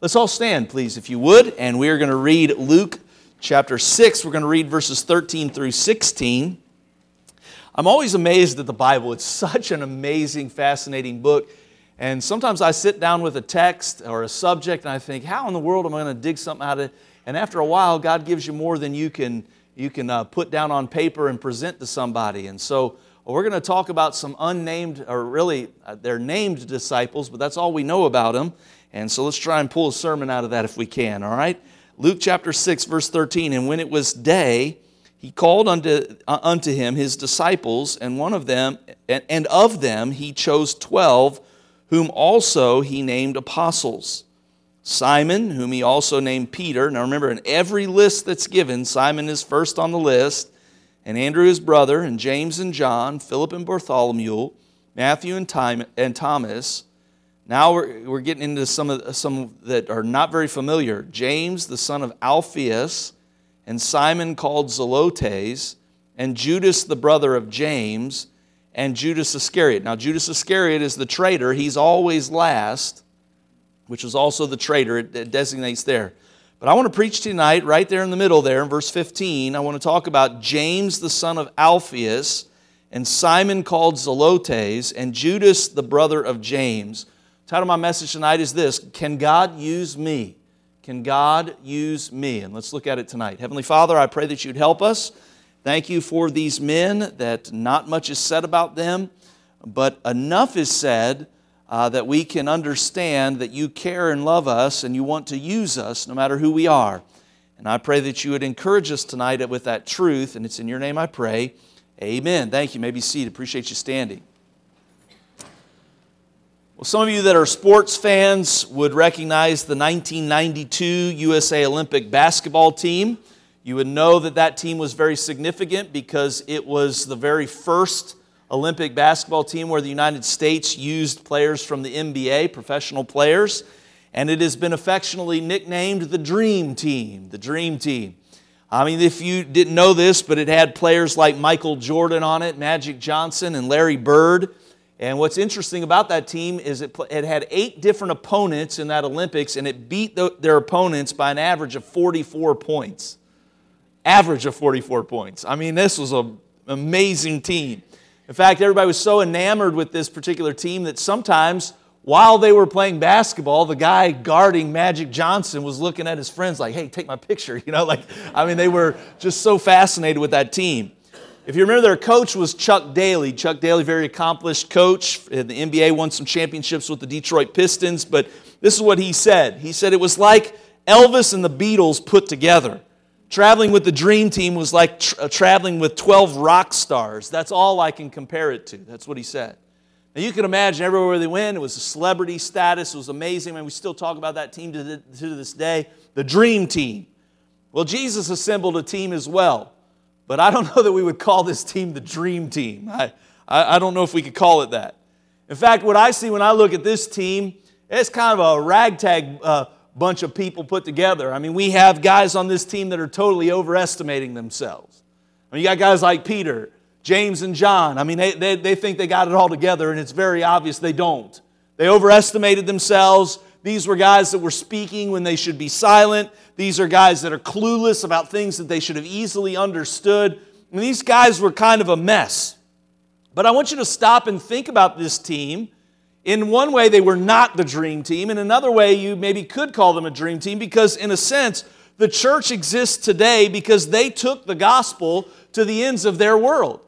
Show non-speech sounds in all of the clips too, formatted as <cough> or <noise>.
Let's all stand, please, if you would, and we are going to read Luke chapter 6. We're going to read verses 13 through 16. I'm always amazed at the Bible. It's <laughs> such an amazing, fascinating book. And sometimes I sit down with a text or a subject and I think, how in the world am I going to dig something out of it? And after a while, God gives you more than you can, you can uh, put down on paper and present to somebody. And so we're going to talk about some unnamed, or really, uh, they're named disciples, but that's all we know about them. And so let's try and pull a sermon out of that if we can, all right? Luke chapter 6, verse 13. And when it was day, he called unto, uh, unto him his disciples, and one of them, and, and of them he chose twelve, whom also he named apostles. Simon, whom he also named Peter. Now remember, in every list that's given, Simon is first on the list, and Andrew his brother, and James and John, Philip and Bartholomew, Matthew and, Time, and Thomas, now we're, we're getting into some, of, some that are not very familiar. James, the son of Alphaeus, and Simon called Zelotes, and Judas, the brother of James, and Judas Iscariot. Now, Judas Iscariot is the traitor. He's always last, which is also the traitor. It, it designates there. But I want to preach tonight, right there in the middle there, in verse 15. I want to talk about James, the son of Alphaeus, and Simon called Zelotes, and Judas, the brother of James title of my message tonight is this Can God use me? Can God use me? And let's look at it tonight. Heavenly Father, I pray that you'd help us. Thank you for these men, that not much is said about them, but enough is said uh, that we can understand that you care and love us and you want to use us no matter who we are. And I pray that you would encourage us tonight with that truth, and it's in your name I pray. Amen. Thank you. Maybe may be seated. Appreciate you standing. Well, some of you that are sports fans would recognize the 1992 USA Olympic basketball team. You would know that that team was very significant because it was the very first Olympic basketball team where the United States used players from the NBA, professional players, and it has been affectionately nicknamed the Dream Team. The Dream Team. I mean, if you didn't know this, but it had players like Michael Jordan on it, Magic Johnson, and Larry Bird. And what's interesting about that team is it, it had eight different opponents in that Olympics, and it beat the, their opponents by an average of 44 points. Average of 44 points. I mean, this was an amazing team. In fact, everybody was so enamored with this particular team that sometimes while they were playing basketball, the guy guarding Magic Johnson was looking at his friends like, hey, take my picture. <laughs> You know, like, I mean, they were just so fascinated with that team. If you remember, their coach was Chuck Daly. Chuck Daly, very accomplished coach. In the NBA won some championships with the Detroit Pistons, but this is what he said. He said it was like Elvis and the Beatles put together. Traveling with the Dream Team was like tra- uh, traveling with 12 rock stars. That's all I can compare it to. That's what he said. Now you can imagine everywhere they went, it was a celebrity status. It was amazing. I mean, we still talk about that team to, the, to this day. The Dream Team. Well, Jesus assembled a team as well. But I don't know that we would call this team the dream team. I, I, I don't know if we could call it that. In fact, what I see when I look at this team, it's kind of a ragtag uh, bunch of people put together. I mean, we have guys on this team that are totally overestimating themselves. I mean, you got guys like Peter, James, and John. I mean, they, they, they think they got it all together, and it's very obvious they don't. They overestimated themselves. These were guys that were speaking when they should be silent. These are guys that are clueless about things that they should have easily understood. And these guys were kind of a mess. But I want you to stop and think about this team. In one way, they were not the dream team. In another way, you maybe could call them a dream team because, in a sense, the church exists today because they took the gospel to the ends of their world.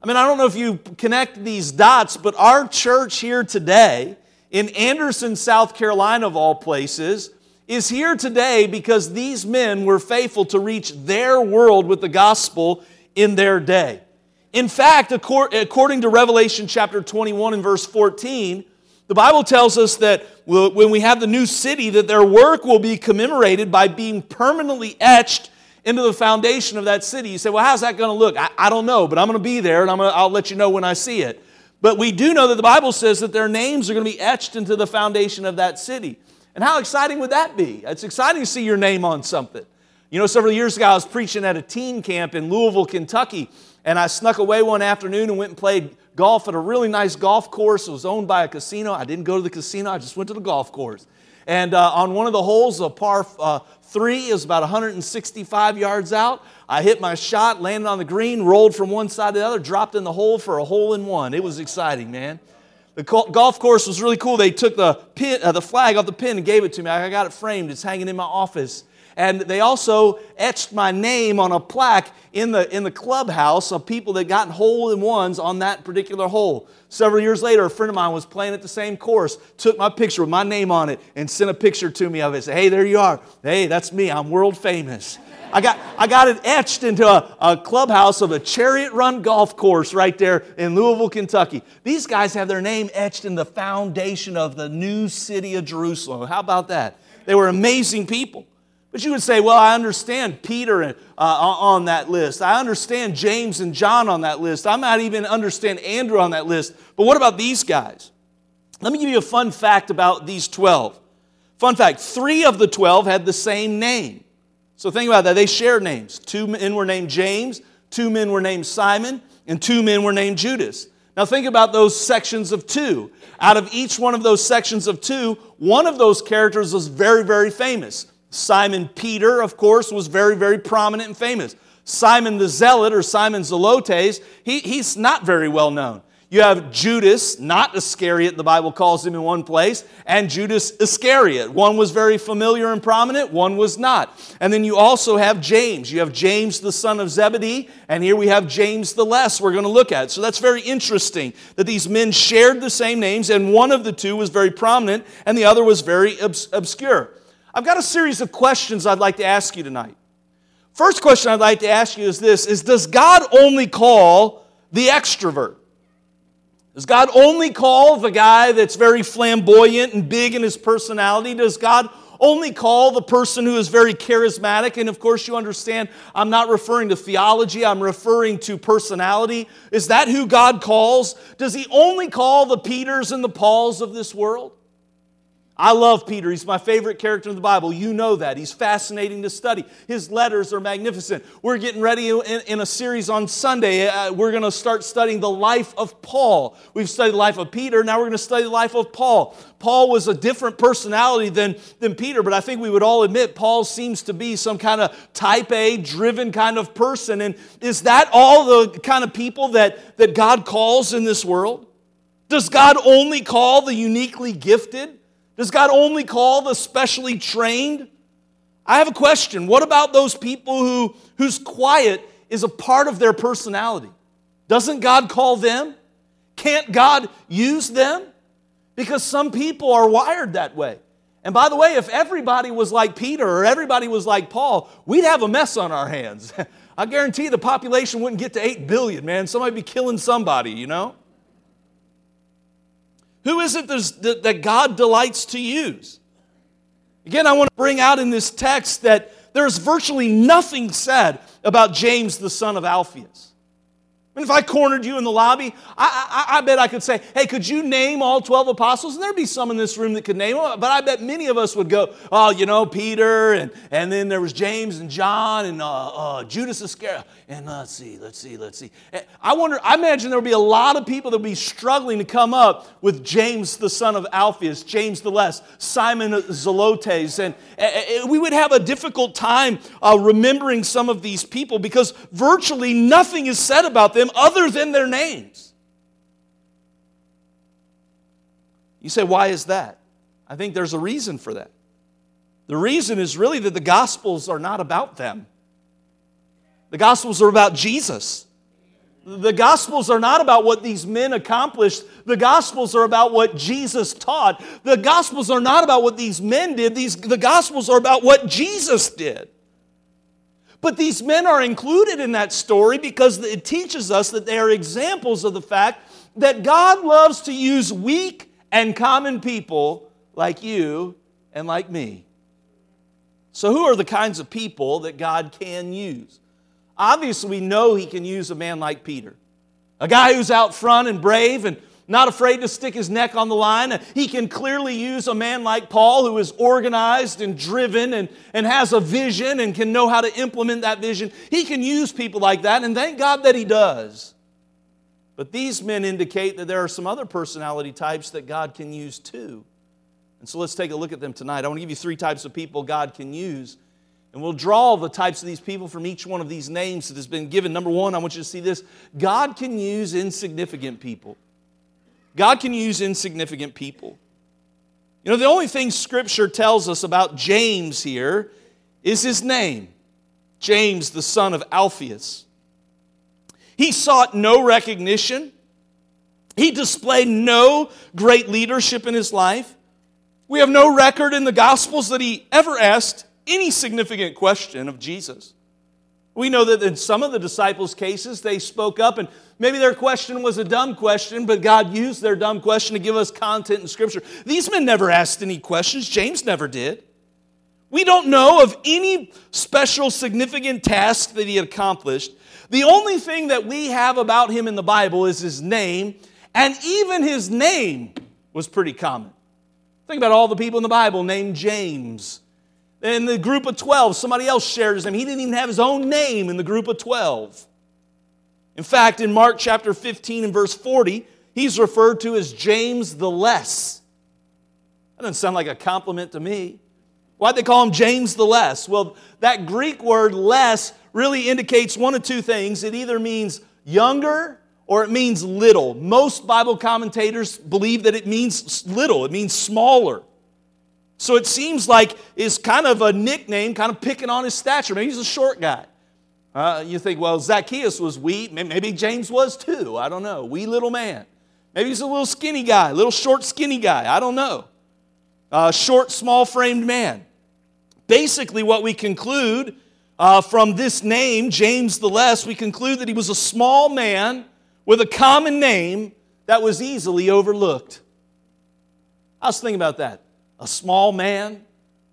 I mean, I don't know if you connect these dots, but our church here today in Anderson, South Carolina, of all places, is here today because these men were faithful to reach their world with the gospel in their day. In fact, according to Revelation chapter 21 and verse 14, the Bible tells us that when we have the new city, that their work will be commemorated by being permanently etched into the foundation of that city. You say, well, how's that going to look? I, I, don't know, but I'm going to be there and I'm gonna, I'll let you know when I see it. But we do know that the Bible says that their names are going to be etched into the foundation of that city. And how exciting would that be? It's exciting to see your name on something. You know, several years ago, I was preaching at a teen camp in Louisville, Kentucky, and I snuck away one afternoon and went and played golf at a really nice golf course. It was owned by a casino. I didn't go to the casino, I just went to the golf course. And uh, on one of the holes, a par uh, three is about 165 yards out. I hit my shot, landed on the green, rolled from one side to the other, dropped in the hole for a hole in one. It was exciting, man. The golf course was really cool. They took the, pin, uh, the flag off the pin and gave it to me. I got it framed. It's hanging in my office. And they also etched my name on a plaque in the, in the clubhouse of people that got hole in ones on that particular hole. Several years later, a friend of mine was playing at the same course, took my picture with my name on it, and sent a picture to me of it. Said, hey, there you are. Hey, that's me. I'm world famous. I got, I got it etched into a, a clubhouse of a chariot run golf course right there in Louisville, Kentucky. These guys have their name etched in the foundation of the new city of Jerusalem. How about that? They were amazing people. But you would say, well, I understand Peter uh, on that list. I understand James and John on that list. I might even understand Andrew on that list. But what about these guys? Let me give you a fun fact about these 12. Fun fact three of the 12 had the same name. So think about that. They shared names. Two men were named James, two men were named Simon, and two men were named Judas. Now think about those sections of two. Out of each one of those sections of two, one of those characters was very, very famous. Simon Peter, of course, was very, very prominent and famous. Simon the Zealot or Simon Zelotes, he, he's not very well known. You have Judas, not Iscariot, the Bible calls him in one place, and Judas Iscariot. One was very familiar and prominent, one was not. And then you also have James. You have James, the son of Zebedee, and here we have James the Less we're going to look at. So that's very interesting that these men shared the same names, and one of the two was very prominent, and the other was very obs- obscure. I've got a series of questions I'd like to ask you tonight. First question I'd like to ask you is this is does God only call the extrovert? Does God only call the guy that's very flamboyant and big in his personality? Does God only call the person who is very charismatic? And of course, you understand, I'm not referring to theology, I'm referring to personality. Is that who God calls? Does He only call the Peters and the Pauls of this world? I love Peter. He's my favorite character in the Bible. You know that. He's fascinating to study. His letters are magnificent. We're getting ready in, in a series on Sunday. Uh, we're going to start studying the life of Paul. We've studied the life of Peter. Now we're going to study the life of Paul. Paul was a different personality than, than Peter, but I think we would all admit Paul seems to be some kind of type A, driven kind of person. And is that all the kind of people that, that God calls in this world? Does God only call the uniquely gifted? Does God only call the specially trained? I have a question. What about those people who, whose quiet is a part of their personality? Doesn't God call them? Can't God use them? Because some people are wired that way. And by the way, if everybody was like Peter or everybody was like Paul, we'd have a mess on our hands. <laughs> I guarantee the population wouldn't get to 8 billion, man. Somebody'd be killing somebody, you know? Who is it that God delights to use? Again, I want to bring out in this text that there's virtually nothing said about James, the son of Alphaeus. And if I cornered you in the lobby, I, I, I, bet I could say, hey, could you name all 12 apostles? And there'd be some in this room that could name them, but I bet many of us would go, oh, you know, Peter, and, and then there was James and John and uh, uh, Judas Iscariot. And let's see, let's see, let's see. I wonder, I imagine there would be a lot of people that would be struggling to come up with James, the son of Alphaeus, James the Less, Simon Zelotes. And we would have a difficult time uh, remembering some of these people because virtually nothing is said about them them other than their names. You say, why is that? I think there's a reason for that. The reason is really that the Gospels are not about them, the Gospels are about Jesus. The Gospels are not about what these men accomplished. The Gospels are about what Jesus taught. The Gospels are not about what these men did. These, the Gospels are about what Jesus did. But these men are included in that story because it teaches us that they are examples of the fact that God loves to use weak and common people like you and like me. So, who are the kinds of people that God can use? Obviously, we know He can use a man like Peter, a guy who's out front and brave and not afraid to stick his neck on the line. He can clearly use a man like Paul who is organized and driven and, and has a vision and can know how to implement that vision. He can use people like that, and thank God that he does. But these men indicate that there are some other personality types that God can use too. And so let's take a look at them tonight. I want to give you three types of people God can use. And we'll draw the types of these people from each one of these names that has been given. Number one, I want you to see this God can use insignificant people. God can use insignificant people. You know, the only thing Scripture tells us about James here is his name James, the son of Alphaeus. He sought no recognition, he displayed no great leadership in his life. We have no record in the Gospels that he ever asked any significant question of Jesus. We know that in some of the disciples' cases, they spoke up, and maybe their question was a dumb question, but God used their dumb question to give us content in Scripture. These men never asked any questions, James never did. We don't know of any special significant task that he accomplished. The only thing that we have about him in the Bible is his name, and even his name was pretty common. Think about all the people in the Bible named James. In the group of 12, somebody else shared his name. He didn't even have his own name in the group of 12. In fact, in Mark chapter 15 and verse 40, he's referred to as James the Less. That doesn't sound like a compliment to me. Why'd they call him James the Less? Well, that Greek word less really indicates one of two things. It either means younger or it means little. Most Bible commentators believe that it means little, it means smaller. So it seems like it's kind of a nickname, kind of picking on his stature. Maybe he's a short guy. Uh, you think, well, Zacchaeus was wee. Maybe James was too. I don't know. Wee little man. Maybe he's a little skinny guy, little short, skinny guy. I don't know. Uh, short, small framed man. Basically, what we conclude uh, from this name, James the Less, we conclude that he was a small man with a common name that was easily overlooked. I was thinking about that. A small man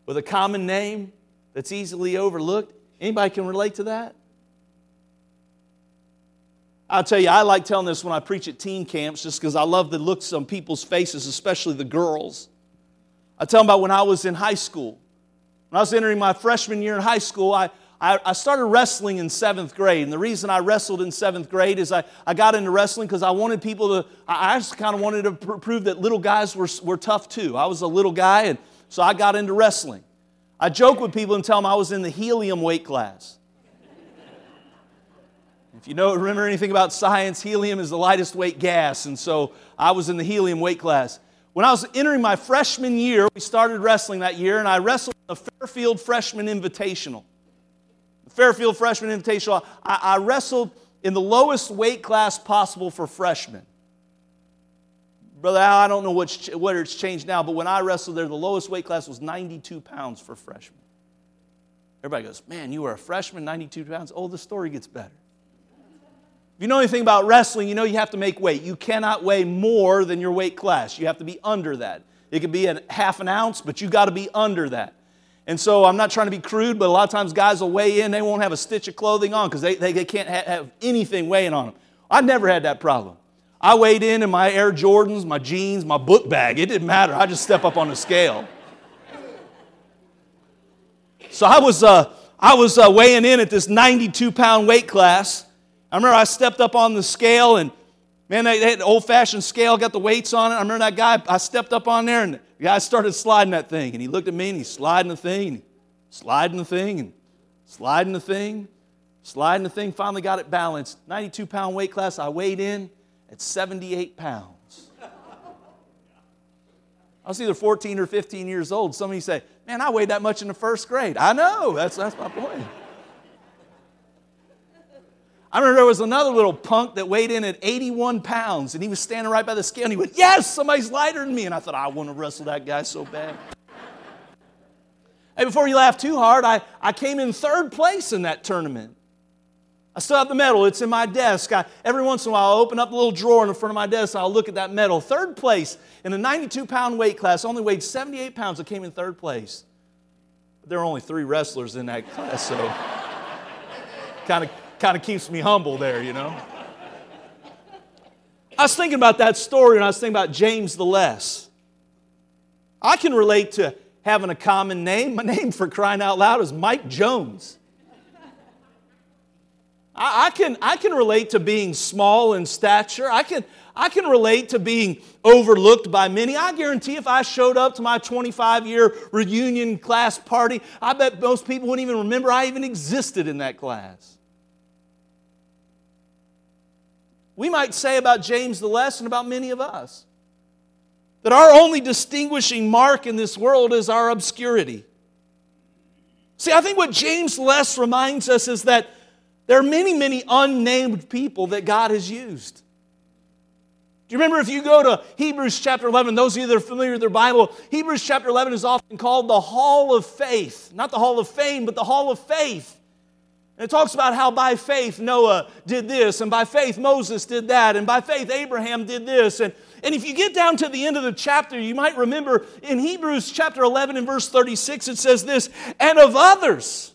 with a common name that's easily overlooked. Anybody can relate to that? I'll tell you, I like telling this when I preach at teen camps just because I love the looks on people's faces, especially the girls. I tell them about when I was in high school. When I was entering my freshman year in high school, I, I, I started wrestling in seventh grade. And the reason I wrestled in seventh grade is I, I got into wrestling because I wanted people to, I just kind of wanted to pr- prove that little guys were, were tough too. I was a little guy, and so I got into wrestling. I joke with people and tell them I was in the helium weight class. If you know, remember anything about science, helium is the lightest weight gas, and so I was in the helium weight class. When I was entering my freshman year, we started wrestling that year, and I wrestled the Fairfield Freshman Invitational. Fairfield Freshman Invitational, I, I wrestled in the lowest weight class possible for freshmen. Brother Al, I don't know what's, whether it's changed now, but when I wrestled there, the lowest weight class was 92 pounds for freshmen. Everybody goes, Man, you were a freshman, 92 pounds? Oh, the story gets better. If you know anything about wrestling, you know you have to make weight. You cannot weigh more than your weight class. You have to be under that. It could be a half an ounce, but you got to be under that. And so I'm not trying to be crude, but a lot of times guys will weigh in, they won't have a stitch of clothing on because they, they, they, can't ha- have anything weighing on them. I never had that problem. I weighed in in my Air Jordans, my jeans, my book bag. It didn't matter. I just step up on the scale. So I was, uh, I was uh, weighing in at this 92 pound weight class. I remember I stepped up on the scale and man, they, had an old fashioned scale, got the weights on it. I remember that guy, I stepped up on there and the guy started sliding that thing, and he looked at me and he's sliding the thing, sliding the thing, and sliding the thing, sliding the thing. Finally got it balanced. 92 pound weight class. I weighed in at 78 pounds. I was either 14 or 15 years old. Some of you say, Man, I weighed that much in the first grade. I know, that's, that's my point. I remember there was another little punk that weighed in at 81 pounds, and he was standing right by the scale, and he went, Yes, somebody's lighter than me. And I thought, I want to wrestle that guy so bad. hey, before you laugh too hard, I, I came in third place in that tournament. I still have the medal. It's in my desk. I, every once in a while, I'll open up the little drawer in the front of my desk and I'll look at that medal. Third place in a 92 pound weight class, only weighed 78 pounds. I came in third place. But there were only three wrestlers in that class, so <laughs> kind of kind of keeps me humble there, you know. I was thinking about that story and I was thinking about James the Less. I can relate to having a common name. My <laughs> name for crying out loud is Mike Jones. I, I, can, I can relate to being small in stature. I can, I can relate to being overlooked by many. I guarantee if I showed up to my 25 year reunion class party, I bet most people wouldn't even remember I even existed in that class. We might say about James the Less and about many of us that our only distinguishing mark in this world is our obscurity. See, I think what James the Less reminds us is that there are many, many unnamed people that God has used. Do you remember if you go to Hebrews chapter 11, those of you that are familiar with their Bible, Hebrews chapter 11 is often called the Hall of Faith. Not the Hall of Fame, but the Hall of Faith. It talks about how by faith Noah did this, and by faith Moses did that, and by faith Abraham did this. And, and if you get down to the end of the chapter, you might remember in Hebrews chapter 11 and verse 36, it says this, and of others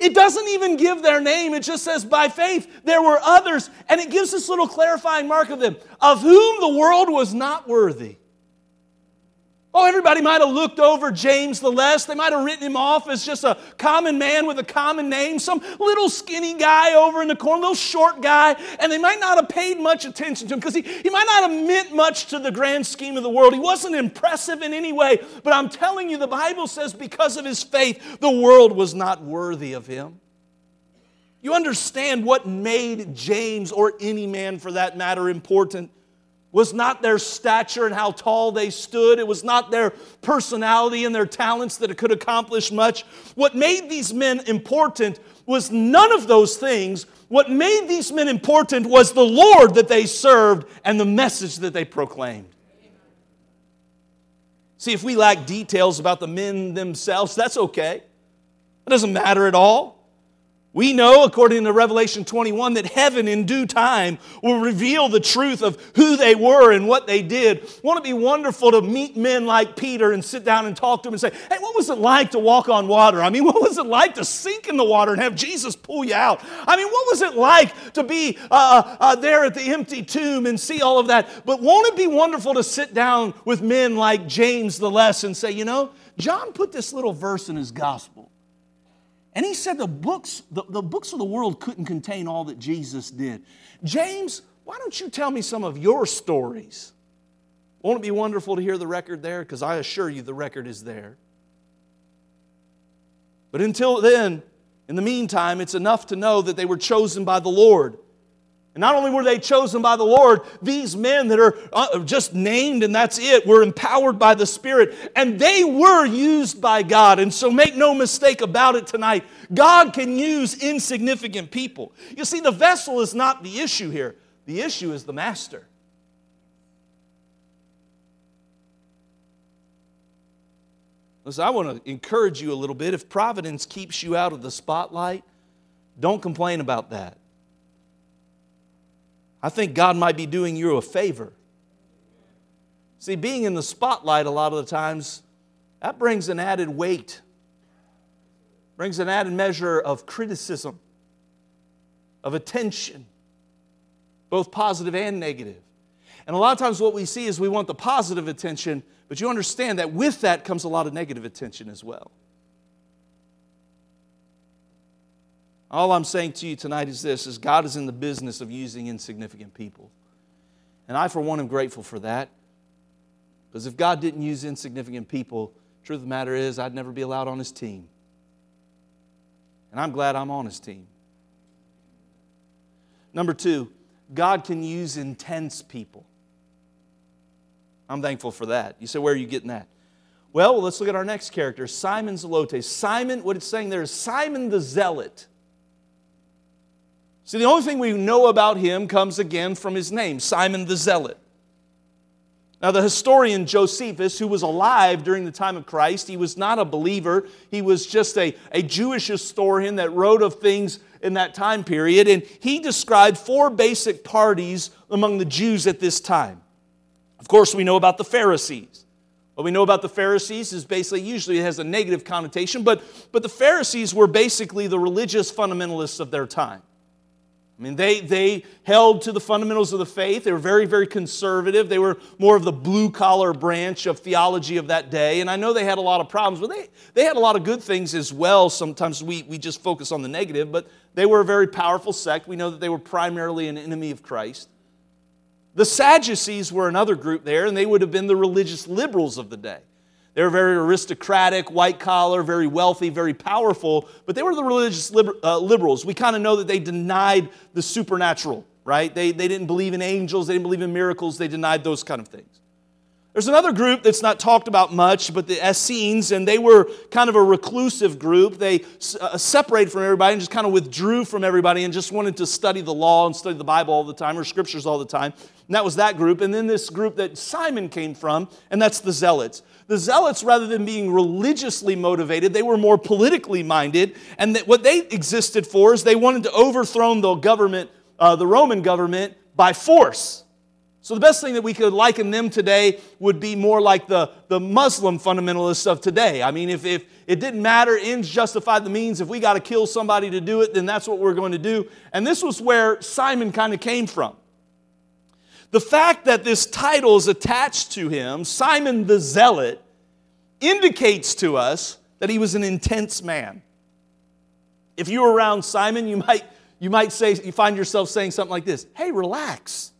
it doesn't even give their name, it just says, by faith there were others, and it gives this little clarifying mark of them, of whom the world was not worthy. Oh, everybody might have looked over James the Less. They might have written him off as just a common man with a common name, some little skinny guy over in the corner, a little short guy, and they might not have paid much attention to him because he, he might not have meant much to the grand scheme of the world. He wasn't impressive in any way, but I'm telling you, the Bible says because of his faith, the world was not worthy of him. You understand what made James, or any man for that matter, important? Was not their stature and how tall they stood. It was not their personality and their talents that could accomplish much. What made these men important was none of those things. What made these men important was the Lord that they served and the message that they proclaimed. See, if we lack details about the men themselves, that's okay. It doesn't matter at all. We know, according to Revelation 21, that heaven in due time will reveal the truth of who they were and what they did. Won't it be wonderful to meet men like Peter and sit down and talk to him and say, Hey, what was it like to walk on water? I mean, <laughs> what was it like to sink in the water and have Jesus pull you out? I mean, what was it like to be uh, uh, uh there at the empty tomb and see all of that? But won't it be wonderful to sit down with men like James the Less and say, You know, John put this little verse in his gospel. And he said the books, the, the books of the world couldn't contain all that Jesus did. James, why don't you tell me some of your stories? Won't it be wonderful to hear the record there? Because I assure you the record is there. But until then, in the meantime, it's enough to know that they were chosen by the Lord. And not only were they chosen by the Lord, these men that are uh, just named and that's it were empowered by the Spirit and they were used by God. And so make no mistake about it tonight. God can use insignificant people. You see, the vessel is not the issue here, the issue is the master. Listen, I want to encourage you a little bit. If providence keeps you out of the spotlight, don't complain about that. I think God might be doing you a favor. See, being in the spotlight a lot of the times, that brings an added weight, brings an added measure of criticism, of attention, both positive and negative. And a lot of times, what we see is we want the positive attention, but you understand that with that comes a lot of negative attention as well. All I'm saying to you tonight is this is God is in the business of using insignificant people. And I for one am grateful for that. Because if God didn't use insignificant people, truth of the matter is I'd never be allowed on his team. And I'm glad I'm on his team. Number 2, God can use intense people. I'm thankful for that. You say, where are you getting that? Well, let's look at our next character, Simon Zelotes. Simon, what it's saying there is Simon the Zealot. See, the only thing we know about him comes again from his name, Simon the Zealot. Now, the historian Josephus, who was alive during the time of Christ, he was not a believer. He was just a, a Jewish historian that wrote of things in that time period. And he described four basic parties among the Jews at this time. Of course, we know about the Pharisees. What we know about the Pharisees is basically, usually it has a negative connotation, but, but the Pharisees were basically the religious fundamentalists of their time. I mean, they, they held to the fundamentals of the faith. They were very, very conservative. They were more of the blue collar branch of theology of that day. And I know they had a lot of problems, but they, they had a lot of good things as well. Sometimes we, we just focus on the negative, but they were a very powerful sect. We know that they were primarily an enemy of Christ. The Sadducees were another group there, and they would have been the religious liberals of the day. They were very aristocratic, white collar, very wealthy, very powerful, but they were the religious liber- uh, liberals. We kind of know that they denied the supernatural, right? They, they didn't believe in angels, they didn't believe in miracles, they denied those kind of things. There's another group that's not talked about much, but the Essenes, and they were kind of a reclusive group. They uh, separated from everybody and just kind of withdrew from everybody and just wanted to study the law and study the Bible all the time or scriptures all the time. And that was that group. And then this group that Simon came from, and that's the Zealots. The Zealots, rather than being religiously motivated, they were more politically minded. And what they existed for is they wanted to overthrow the government, uh, the Roman government, by force. So the best thing that we could liken them today would be more like the, the Muslim fundamentalists of today. I mean, if, if it didn't matter, ends justify the means. If we got to kill somebody to do it, then that's what we're going to do. And this was where Simon kind of came from. The fact that this title is attached to him, Simon the Zealot, indicates to us that he was an intense man. If you were around Simon, you might, you might say, you find yourself saying something like this Hey, relax.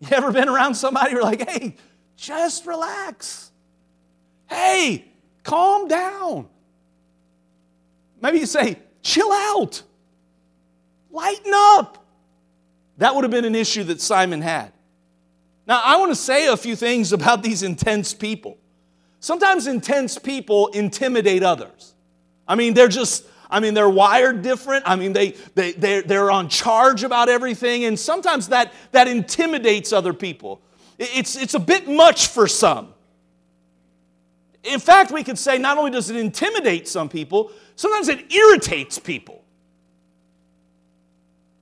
You ever been around somebody who're like, hey, just relax. Hey, calm down. Maybe you say, chill out. Lighten up. That would have been an issue that Simon had. Now, I want to say a few things about <laughs> these intense people. Sometimes intense people intimidate others. I mean, they're just, I mean, they're wired different. I mean, they, they, they're, they're on charge about everything, and sometimes that, that intimidates other people. It's, it's a bit much for some. In fact, we could say not only does it intimidate some people, sometimes it irritates people.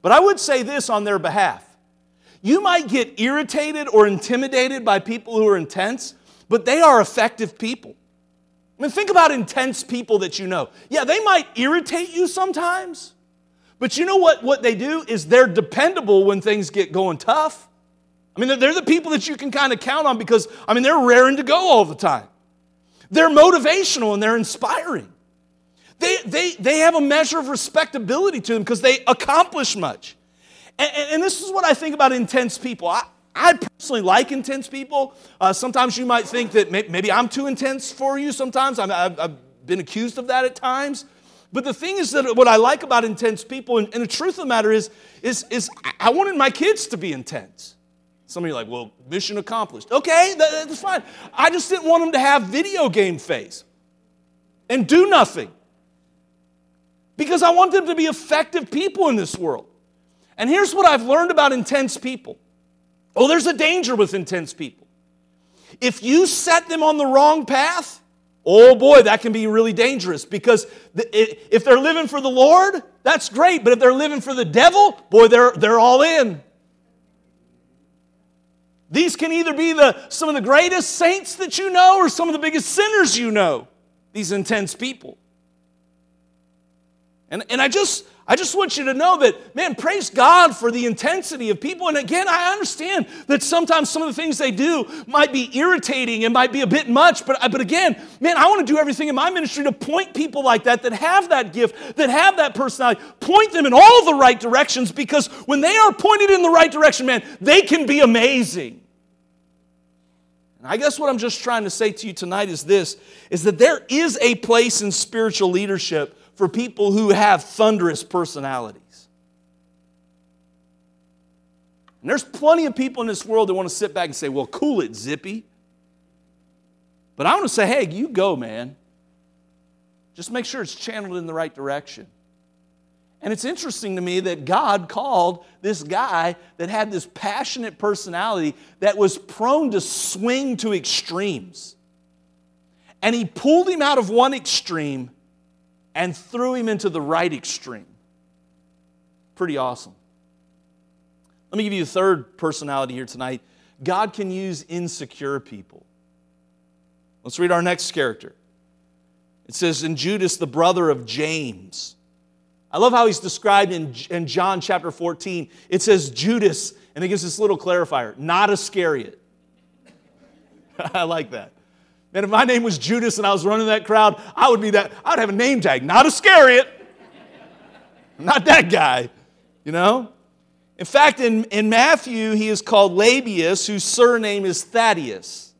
But I would say this on their behalf. You might get irritated or intimidated by people who are intense, but they are effective people. I mean, think about intense people that you know. Yeah, they might irritate you sometimes, but you know what, what they do is they're dependable when things get going tough. I mean, they're the people that you can kind of count on because, I mean, they're raring to go all the time. They're motivational and they're inspiring. They, they, they have a measure of respectability to them because they accomplish much. And, and, this is what I think about intense people. I, I personally like intense people. Uh, sometimes you might think that maybe I'm too intense for you. Sometimes i have been accused of that at times. But the thing is that what I like about intense people, and, and the truth of the matter is, is, is I wanted my kids to be intense. Some of you are like, well, mission accomplished. Okay, that, that's fine. I just didn't want them to have video game face and do nothing because I want them to be effective people in this world. And here's what I've learned about intense people. Oh, there's a danger with intense people. If you set them on the wrong path, oh boy, that can be really dangerous because if they're living for the Lord, that's great. But if they're living for the devil, boy, they're, they're all in. These can either be the, some of the greatest saints that you know or some of the biggest sinners you know, these intense people. And, and I just I just want you to know that, man, praise God for the intensity of people. And again, I understand that sometimes some of the things they do might be irritating and might be a bit much. But, but again, man, I want to do everything in my ministry to point people like that, that have that gift, that have that personality, point them in all the right directions because when they are pointed in the right direction, man, they can be amazing. And I guess what I'm just trying to say to you tonight is this is that there is a place in spiritual leadership for people who have thunderous personalities. And there's plenty of people in this world that want to sit back and say, well, cool it, Zippy. But I want to say, hey, you go, man. Just make sure it's channeled in the right direction. And it's interesting to me that God called this guy that had this passionate personality that was prone to swing to extremes. And he pulled him out of one extreme and threw him into the right extreme. Pretty awesome. Let me give you a third personality here tonight. God can use insecure people. Let's read our next character. It says, In Judas, the brother of James. I love how he's described in, in John chapter 14. It says Judas, and it gives this little clarifier, not Iscariot. <laughs> I like that. Man, if my name was Judas and I was running that crowd, I would be that, I would have a name tag, not Iscariot. not that guy, you know? In fact, in, in Matthew, he is called Lebbaeus, whose surname is Thaddeus.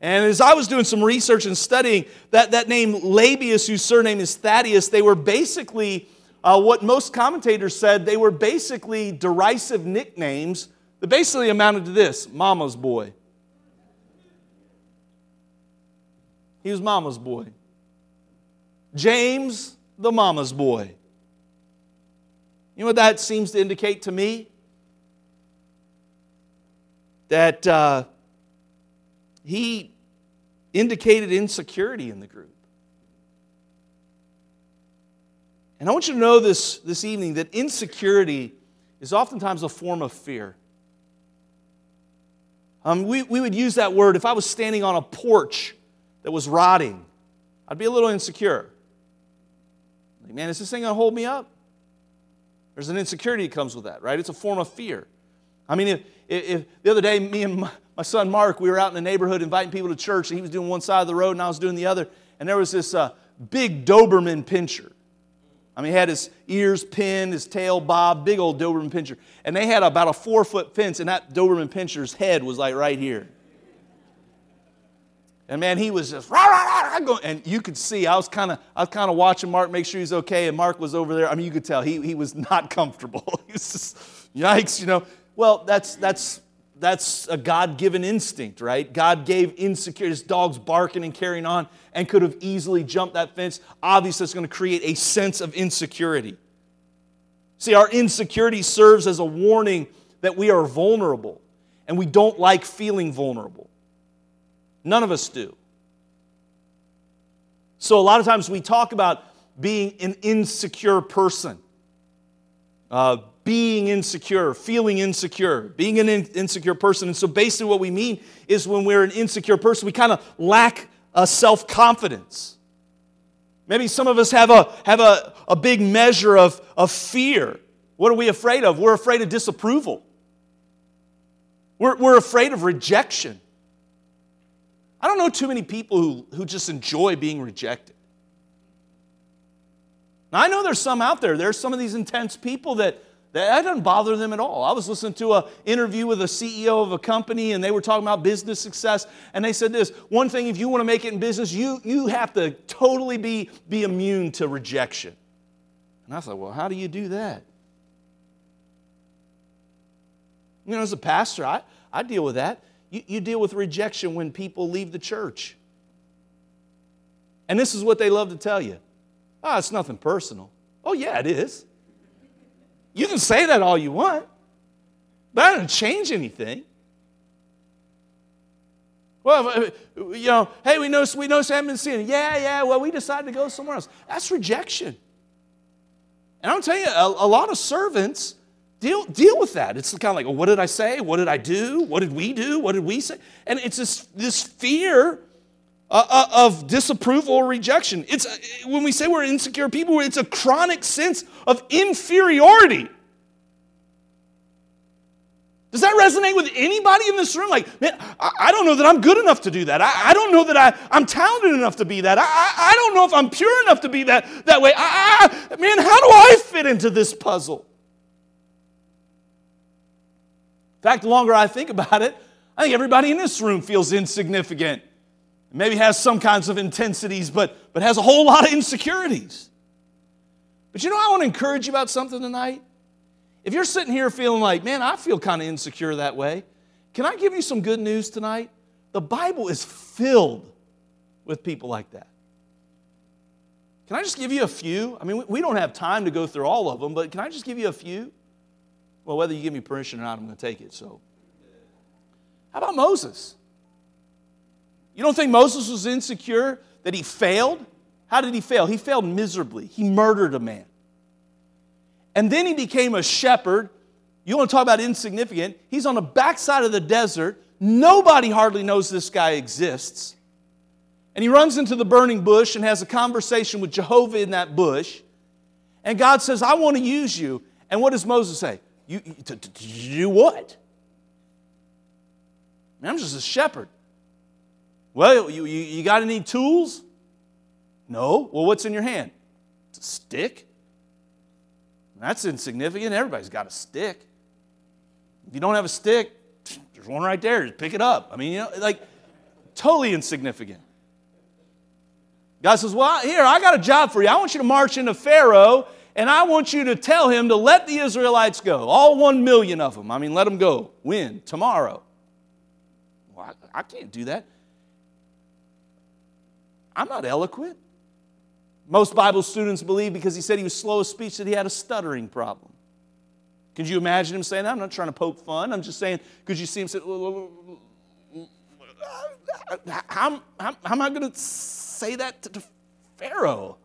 And as I was doing some research and studying, that, that name Lebbaeus, whose surname is Thaddeus, they were basically uh, what most commentators said, they were basically derisive nicknames that basically amounted to this Mama's boy. He was Mama's boy. James, the Mama's boy. You know what that seems to indicate to me? That uh, he indicated insecurity in the group. And I want you to know this this evening that insecurity is oftentimes a form of fear. Um, we, we would use that word if I was standing on a porch that was rotting, I'd be a little insecure. Like, man, is this thing going to hold me up? There's an insecurity that comes with that, right? It's a form of fear. I mean, if, if, the other day, me and my, my, son Mark, we were out in the neighborhood inviting people to church, and he was doing one side of the road, and I was doing the other, and there was this uh, big Doberman pinscher. I mean, he had his ears pinned, his tail bobbed, big old Doberman pinscher. And they had about a four foot fence, and that Doberman pinscher's head was like right here. And man, he was just rah, rah, rah, and you could see I was kind of I was kind of watching Mark make sure he's okay, and Mark was over there. I mean, you could tell he, he was not <laughs> comfortable. <laughs> he was just, yikes, you know. Well, that's that's that's a God-given instinct, right? God gave insecurity. His dog's barking and carrying on, and could have easily jumped that fence. Obviously, it's going to create a sense of insecurity. See, our insecurity serves as a warning that we are vulnerable, and we don't like feeling vulnerable. None of us do. So, a lot of times we talk about being an insecure person, uh, being insecure, feeling insecure, being an in- insecure person. And so, basically, what we mean is when we're an insecure person, we kind of lack uh, self confidence. Maybe some of us have a, have a, a big measure of, of fear. What are we afraid of? We're afraid of disapproval, we're, we're afraid of rejection. I don't know too many people who, who just enjoy being rejected. Now, I know there's some out there. There's some of these intense people that, that doesn't bother them at all. I was listening to an interview with a CEO of a company, and they were talking about business success, and they said this one thing, if you want to make it in business, you, you have to totally be, be immune to rejection. And I thought, well, how do you do that? You know, as a pastor, I, I deal with that. You, you deal with rejection when people leave the church. And this is what they love to tell you oh, it's nothing personal. Oh, yeah, it is. You can say that all you want, but that doesn't change anything. Well, you know, hey, we know we know Sam been seeing. Yeah, yeah. Well, we decided to go somewhere else. That's rejection. And I'm telling you, a, a lot of servants Deal, deal with that. It's kind of like, well, what did I say? What did I do? What did we do? What did we say? And it's this, this fear uh, uh, of disapproval or rejection. It's uh, when we say we're insecure people, it's a chronic sense of inferiority. Does that resonate with anybody in this room? Like, man, I, don't know that I'm good enough to do that. I, I don't know that I, I'm talented enough to be that. I, I, I don't know if I'm pure enough to be that, that way. Man, how do I fit into this puzzle? Fact, the longer I think about it, I think everybody in this room feels insignificant. Maybe has some kinds of intensities, but, but has a whole lot of insecurities. But you know, I want to encourage you about something tonight. If you're sitting here feeling like, man, I feel kind of insecure that way, can I give you some good news tonight? The Bible is filled with people like that. Can I just give you a few? I mean, we don't have time to go through all of them, but can I just give you a few? Well, whether you give me permission or not, I'm going to take it. So, how about Moses? You don't think Moses was insecure that he failed? How did he fail? He failed miserably. He murdered a man. And then he became a shepherd. You want to talk about insignificant? He's on the backside of the desert. Nobody hardly knows this guy exists. And he runs into the burning bush and has a conversation with Jehovah in that bush. And God says, I want to use you. And what does Moses say? You, to, to, to do what? Man, I'm just a shepherd. Well, you, you, you got any tools? No. Well, what's in your hand? It's a stick. That's insignificant. Everybody's got a stick. If you don't have a stick, there's one right there. Just pick it up. I mean, you know, like totally insignificant. God says, Well, here, I got a job for you. I want you to march into Pharaoh and I want you to tell him to let the Israelites go. All one million of them. I mean, let them go. When? Tomorrow. Well, I, I can't do that. I'm not eloquent. Most Bible students believe because he said he was slow of speech that he had a stuttering problem. Could you imagine him saying? I'm not trying to poke fun. I'm just saying, could you see him say, how, how, how am I going to say that to, to Pharaoh?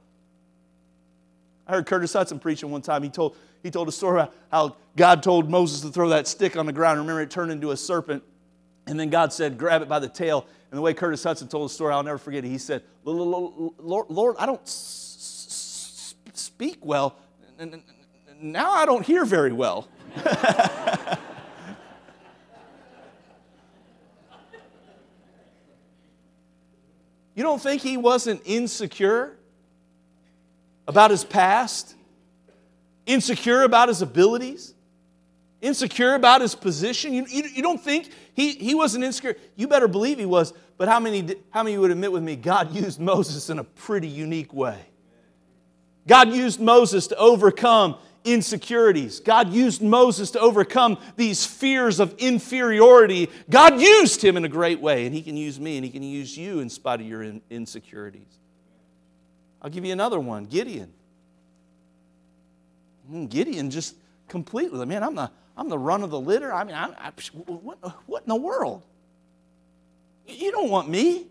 I heard Curtis Hudson preaching one time. He told, he told a story about how God told Moses to throw that stick on the ground. Remember, it turned into a serpent. And then God said, grab it by the tail. And the way Curtis Hudson told the story, I'll never forget it. He said, Lord, Lord I don't speak well. Now I don't hear very well. <laughs> you don't think he wasn't insecure about his past? Insecure about his abilities? Insecure about his position? You, you, you, don't think he, he wasn't insecure? You better believe he was. But how many, how many would admit with me God used Moses in a pretty unique way? God used Moses to overcome insecurities. God used Moses to overcome these fears of inferiority. God used him in a great way, and he can use me and he can use you in spite of your insecurities. I'll give you another one Gideon. Gideon just completely, man, I'm the, I'm the run of the litter. I mean, I, I, what, what in the world? You don't want me.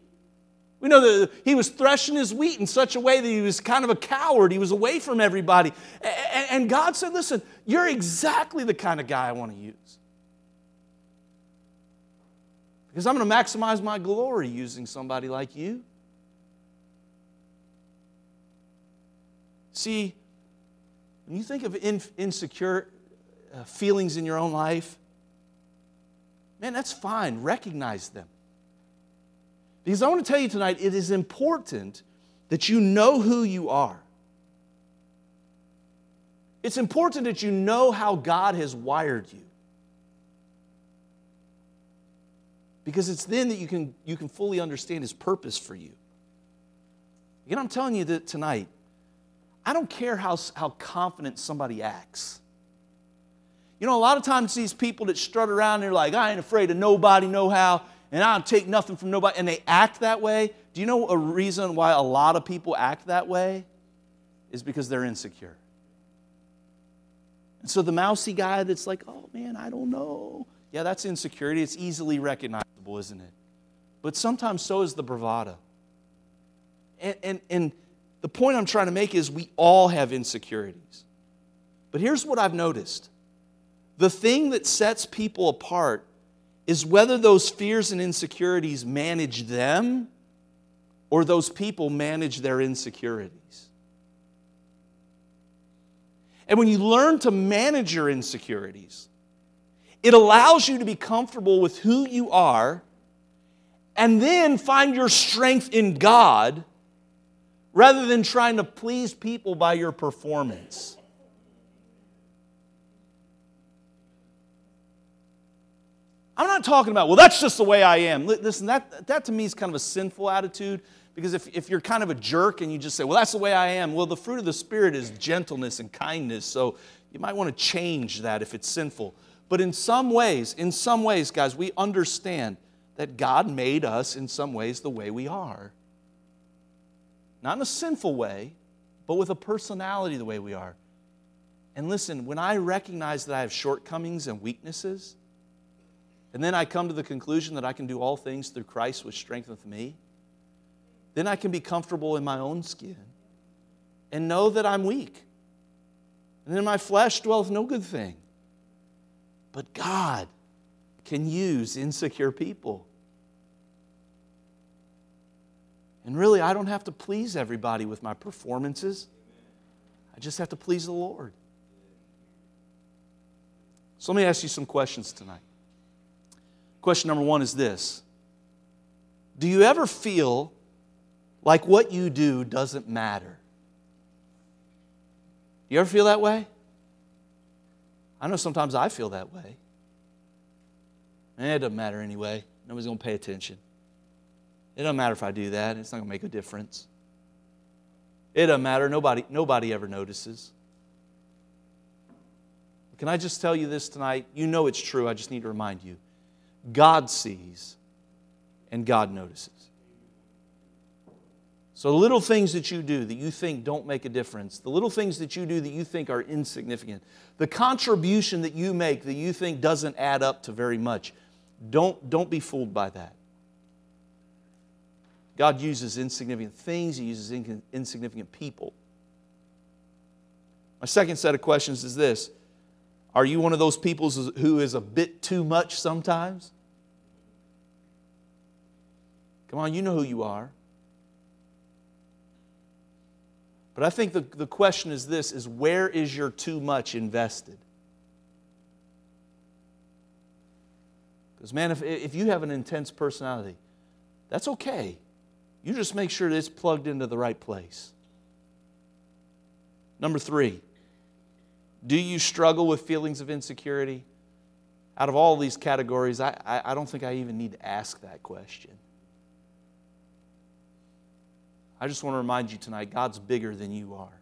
We know that he was threshing his wheat in such a way that he was kind of a coward. He was away from everybody. And God said, Listen, you're exactly the kind of guy I want to use. Because I'm going to maximize my glory using somebody like you. See, when you think of insecure uh, feelings in your own life, man, that's fine. Recognize them. Because I want to tell you tonight, it is important that you know who you are. It's important that you know how God has wired you. Because it's then that you can, you can fully understand His purpose for you. Again, I'm telling you that tonight, I don't care how, how confident somebody acts. You know, a lot of times these people that strut around, they're like, I ain't afraid of nobody, no how and I don't take nothing from nobody, and they act that way. Do you know a reason why a lot of people act that way? Is because they're insecure. And so the mousy guy that's like, oh man, I don't know. Yeah, that's insecurity. It's easily recognizable, isn't it? But sometimes so is the bravado. And, and, and the point I'm trying to make is we all have insecurities. But here's what I've noticed the thing that sets people apart is whether those fears and insecurities manage them or those people manage their insecurities. And when you learn to manage your insecurities, it allows you to be comfortable with who you are and then find your strength in God rather than trying to please people by your performance. I'm not talking about, well, that's just the way I am. Listen, that, that to me is kind of a sinful attitude because if, if you're kind of a jerk and you just say, well, that's the way I am, well, the fruit of the Spirit is gentleness and kindness. So you might want to change that if it's sinful. But in some ways, in some ways, guys, we understand that God made us in some ways the way we are. Not in a sinful way, but with a personality the way we are. And listen, when I recognize that I have shortcomings and weaknesses, and then I come to the conclusion that I can do all things through Christ which strengtheneth me, then I can be comfortable in my own skin and know that I'm weak. And in my flesh dwelleth no good thing. But God can use insecure people. And really, I don't have to please everybody with my performances. I just have to please the Lord. So let me ask you some questions tonight. Question number one is this Do you ever feel like what you do doesn't matter? You ever feel that way? I know sometimes I feel that way. Eh, it doesn't matter anyway. Nobody's going to pay attention. It doesn't matter if I do that, it's not going to make a difference. It doesn't matter. Nobody, nobody ever notices. Can I just tell you this tonight? You know it's true. I just need to remind you. God sees and God notices. So, the little things that you do that you think don't make a difference, the little things that you do that you think are insignificant, the contribution that you make that you think doesn't add up to very much, don't, don't be fooled by that. God uses insignificant things, He uses insignificant people. My second set of questions is this Are you one of those people who is a bit too much sometimes? Come on, you know who you are. But I think the, the question is this is where is your too much invested? Because, man, if, if you have an intense personality, that's okay. You just make sure that it's plugged into the right place. Number three, do you struggle with feelings of insecurity? Out of all these categories, I, I, I don't think I even need to ask that question. I just want to remind you tonight God's bigger than you are.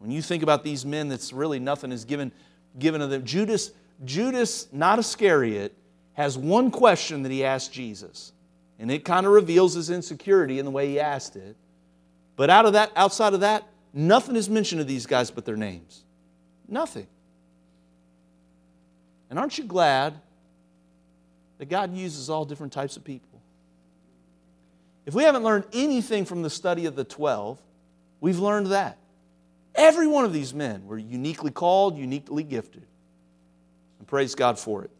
When you think about these men, that's really nothing is given, given to them. Judas, Judas, not Iscariot, has one question that he asked Jesus. And it kind of reveals his insecurity in the way he asked it. But out of that, outside of that, nothing is mentioned of these guys but their names. Nothing. And aren't you glad that God uses all different types of people? If we haven't learned anything from the study of the 12, we've learned that. Every one of these men were uniquely called, uniquely gifted. And praise God for it.